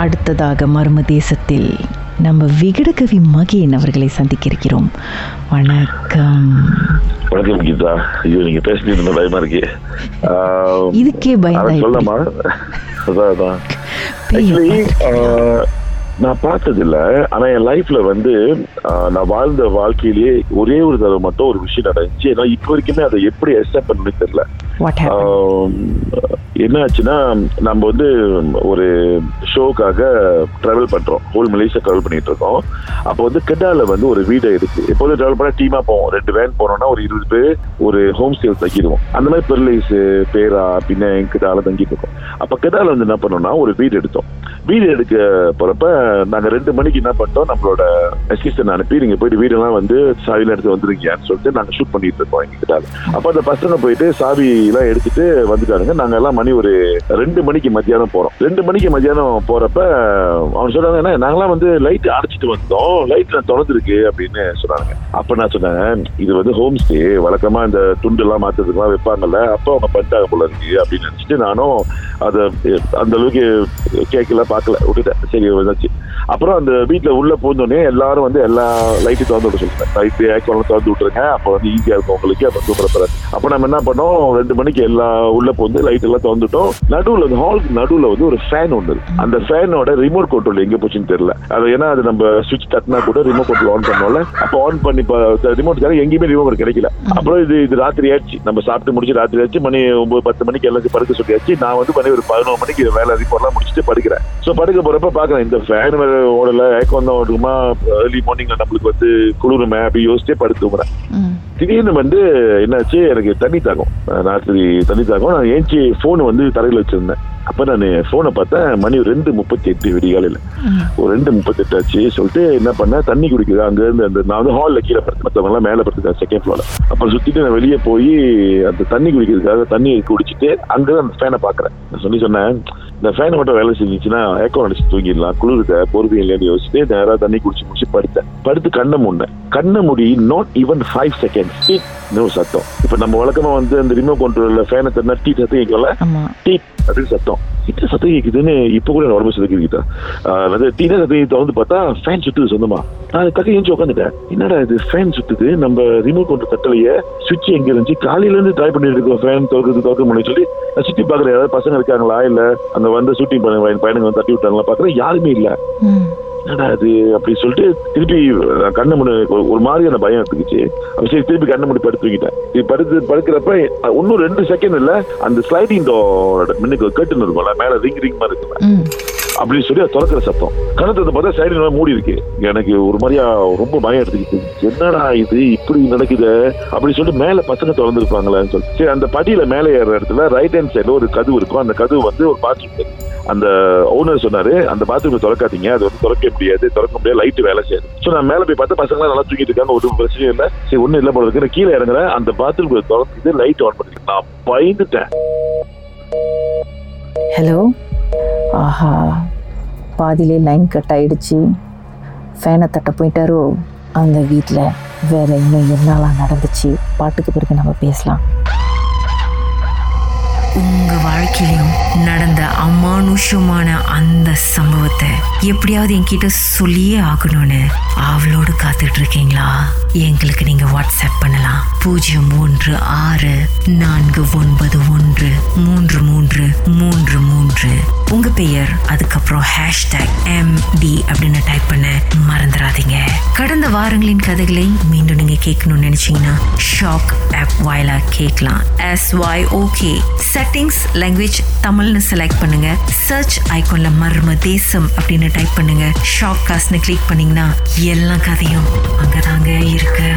அடுத்ததாக மர்ம தேசத்தில் நம்ம விகடகவி மகேன் அவர்களை சந்திக்க இருக்கிறோம் வணக்கம். வணக்கம் கீதா. ஐயோ நீங்க பேசிட்டு இருந்த பயமா இருக்கு. இதுக்கே எப்படி? சொல்லலாமா அதான் நான் பார்த்தது இல்ல ஆனா என் லைஃப்ல வந்து நான் வாழ்ந்த வாழ்க்கையிலேயே ஒரே ஒரு தடவை மட்டும் ஒரு விஷயம் நடந்துச்சு. ஏன்னா இப்போ வரைக்குமே அதை எப்படி அக்செப்ட் பண்ணணும்னு தெரியல. Um, என்ன ஆச்சுன்னா நம்ம வந்து ஒரு ஷோக்காக ட்ராவல் பண்றோம். ஹோல் மலேசியா ட்ராவல் பண்ணிட்டு இருக்கோம் அப்போ வந்து கெடால வந்து ஒரு வீடு இருக்கு எப்போதும் டிராவல் பண்ணா டீமா போவோம். ரெண்டு வேன் போனோம்னா ஒரு இருபது பேர் ஒரு ஹோம் ஸ்டே தங்கிடுவோம். அந்த மாதிரி பெர்லைஸ் பேரா பின்ன கெடால தங்கிட்டு இருக்கோம் அப்ப கெடால வந்து என்ன பண்ணோம்னா ஒரு வீடு எடுத்தோம். வீடு எடுக்க போறப்ப நாங்க ரெண்டு மணிக்கு என்ன பண்ணிட்டோம் நம்மளோட அசிஸ்டன் அனுப்பி நீங்க போயிட்டு வீடெல்லாம் வந்து சாவில எடுத்து வந்துருங்கன்னு சொல்லிட்டு நாங்க ஷூட் பண்ணிட்டு இருக்கோம் எங்க கிட்டால அப்ப அந்த பசங்க போயிட்டு சாவி எல்லாம் எடுத்துட்டு வந்துட்டானுங்க. நாங்க எல்லாம் மணி ஒரு ரெண்டு மணிக்கு மத்தியானம் போறோம். ரெண்டு மணிக்கு மத்தியானம் போறப்ப அவன் சொல்றாங்க என்ன நாங்களாம் வந்து லைட் அடைச்சிட்டு வந்தோம். லைட் திறந்துருக்கு அப்படின்னு சொன்னாங்க அப்ப நான் சொன்னேன் இது வந்து ஹோம் ஸ்டே வழக்கமா இந்த துண்டு எல்லாம் மாத்துறதுக்குலாம் வைப்பாங்கல்ல. அப்போ அவங்க பண்ணிட்டாங்க போல இருக்கு அப்படின்னு நினைச்சிட்டு நானும் அதை அந்த அளவுக்கு கேட்கல பார்க்கல. விட்டுட்டேன். சரி வந்தாச்சு. அப்புறம் அந்த வீட்டில் உள்ள பூந்தோடனே எல்லாரும் வந்து எல்லா லைட்டும் திறந்து விட சொல்லிட்டேன் லைட் ஏக்கோலாம் திறந்து விட்டுருங்க. அப்போ வந்து ஈஸியாக இருக்கும் உங்களுக்கு. அப்போ சூப்பரா அப்போ நம்ம என்ன பண்ணோம் ரெண்டு மணிக்கு எல்லா உள்ள போந்து லைட் எல்லாம் திறந்துட்டோம். நடுவுல அந்த ஹாலுக்கு நடுவுல வந்து ஒரு ஃபேன் ஒன்று இருக்கு. அந்த ஃபேனோட ரிமோட் கண்ட்ரோல் எங்க போச்சுன்னு தெரியல. அது ஏன்னா அது நம்ம சுவிட்ச் தட்டினா கூட ரிமோட் கண்ட்ரோல் ஆன் பண்ணோம்ல. அப்போ ஆன் பண்ணி ரிமோட் தர எங்கேயுமே ரிமோட் கிடைக்கல. அப்புறம் இது இது ராத்திரி ஆச்சு நம்ம சாப்பிட்டு முடிச்சு ராத்திரி ஆச்சு மணி ஒன்பது பத்து மணிக்கு எல்லாத்தையும் படுக்க சொல்லியாச்சு. நான் வந்து மணி ஒரு பதினோரு மணிக்கு வேலை ரிப்போர்ட்லாம் முடிச்சுட்டு படுக்கிறேன். ஸோ படுக்க போறப்ப பாக்குறேன் இந்த ஃபேன் வேற ஓடல. ஏக்கம் தான் ஓடுமா? ஏர்லி மார்னிங்ல நம்மளுக்கு வந்து குளிருமே அப்படி யோசிச்சே படுத்து திடீர்னு வந்து என்னாச்சு? எனக்கு தண்ணி தாக்கம் ராத்திரி தண்ணி தாக்கம் நான் ஏஞ்சி ஃபோன் வந்து தரையில் வச்சிருந்தேன். அப்ப நான் ஃபோனை பார்த்தேன் மணி ரெண்டு முப்பத்தி எட்டு விடிகாலையில் ஒரு ரெண்டு முப்பத்தெட்டு ஆச்சு சொல்லிட்டு என்ன பண்ணேன் தண்ணி குடிக்குது. அங்க இருந்து அந்த நான் வந்து ஹாலில் கீழே படுத்து மேலே படுத்துட்டேன் செகண்ட் ஃப்ளோர்ல அப்புறம் சுத்திட்டு நான் வெளியே போய் அந்த தண்ணி குடிக்கிறதுக்காக தண்ணி குடிச்சிட்டு அங்க அந்த ஃபேனை பாக்குறேன் நான் சொல்லி சொன்னேன் இந்த ஃபேன் மட்டும் வேலை செஞ்சுச்சுன்னா ஏக்கம் அடிச்சு தூங்கிடலாம். குளிருத பொறுப்பு இல்லைன்னு யோசிச்சுட்டு நேராக தண்ணி குடிச்சு முடிச்சு படுத்தேன். படுத்து கண்ணை முன்னேன் கண்ணை முடி நாட் ஈவன் ஃபைவ் செகண்ட்ஸ் இன்னும் சத்தம். இப்ப நம்ம வழக்கமா வந்து அந்த ரிமோட் கண்ட்ரோல்ல ஃபேனை தண்ணா டீ சத்தம் கேட்கல டீ அப்படின்னு சத்தம். கிட்ட சத்தம் கேட்குதுன்னு இப்போ கூட எனக்கு உடம்பு சத்தம் அதாவது தீனா சத்தம் திறந்து பார்த்தா ஃபேன் சுத்துது சொந்தமா நான் கக்க ஏஞ்சி உட்காந்துட்டேன் என்னடா இது ஃபேன் சுத்துது நம்ம ரிமோட் கொண்டு தட்டலையே சுவிட்ச் எங்க இருந்துச்சு காலையில இருந்து ட்ரை பண்ணிட்டு இருக்கோம் ஃபேன் திறக்கிறது தோக்க முடியும் சொல்லி சுத்தி பாக்குறேன் யாராவது பசங்க இருக்காங்களா இல்ல அங்க வந்து ஷூட்டிங் பண்ண பையனுக்கு வந்து தட்டி விட்டாங்களா பாக்குறேன் யாருமே இல்ல என்னடா அது அப்படி சொல்லிட்டு திருப்பி கண்ணை முடி ஒரு- மாதிரி மாதிரியான பயம் எடுத்துக்கிச்சு அப்ப சரி திருப்பி கண்ணை முடி படுத்துக்கிட்டேன் இது படுத்து படுக்கிறப்ப இன்னும் ரெண்டு செகண்ட் இல்ல அந்த ஸ்லைடிங் டோரோட மின்னுக்கு கட்டுன்னு இருக்கும்ல மேல ரிங் ரிங் மாதிரி இருக்குல்ல. அப்படின்னு சொல்லி அது திறக்கிற சத்தம். கணத்தை பார்த்தா சைடு மூடி இருக்கு. எனக்கு ஒரு மாதிரியா ரொம்ப பயம் எடுத்துக்கிட்டு என்னடா இது? இப்படி நடக்குது? அப்படின்னு சொல்லிட்டு மேல பசங்க திறந்துருப்பாங்களேன்னு சொல்லி. சரி அந்த படியில மேலே ஏற இடத்துல ரைட் ஹேண்ட் சைடுல ஒரு கதவு இருக்கும். அந்த கதவு வந்து ஒரு பாத்ரூம் அந்த ஓனர் சொன்னாரு அந்த பாத்ரூம் திறக்காதீங்க. அது வந்து திறக்க முடியாது. திறக்க முடியாது. லைட் வேலை செய்யாது. ஸோ நான் மேல போய் பார்த்தா பசங்க நல்லா தூங்கிட்டு இருக்காங்க. ஒரு பிரச்சனையும் இல்லை. சரி ஒன்றும் இல்லை போல இருக்கு. கீழே இறங்குறேன். அந்த பாத்ரூம் திறந்து லைட் ஆன் பண்ணிருக்கேன் நான் பயந்துட்டேன். ஹலோ ஆஹா பாதியிலே லைன் கட் ஆயிடுச்சு. ஃபேனை தட்ட போயிட்டாரோ? அந்த வீட்டில் வேற இன்னும் என்னலாம் நடந்துச்சு? பாட்டுக்கு பிறகு நம்ம பேசலாம். உங்க வாழ்க்கையிலும் நடந்த அமானுஷமான அந்த சம்பவத்தை எப்படியாவது என்கிட்ட சொல்லியே ஆகணும்னு அவளோடு காத்துட்டு இருக்கீங்களா எங்களுக்கு நீங்க வாட்ஸ்அப் பண்ணலாம். பூஜ்ஜியம் மூன்று ஆறு நான்கு ஒன்பது ஒன்று மூன்று மூன்று மூன்று மூன்று. உங்க பெயர் அதுக்கப்புறம் ஹேஷ்டேக் எம் டி அப்படின்னு டைப் பண்ண மறந்துடாதீங்க. கடந்த வாரங்களின் கதைகளை மீண்டும் நீங்க கேட்கணும்னு நினைச்சீங்கன்னா ஷாக் ஆப் வாயிலா கேட்கலாம். S Y okay settings language தமிழ்னு செலக்ட் பண்ணுங்க. சர்ச் ஐகான்ல மர்ம தேசம் அப்படின்னு டைப் பண்ணுங்க. ஷாக் காஸ்ட்னு கிளிக் பண்ணீங்கன்னா எல்லா கதையும் அங்கதாங்க இருக்கு.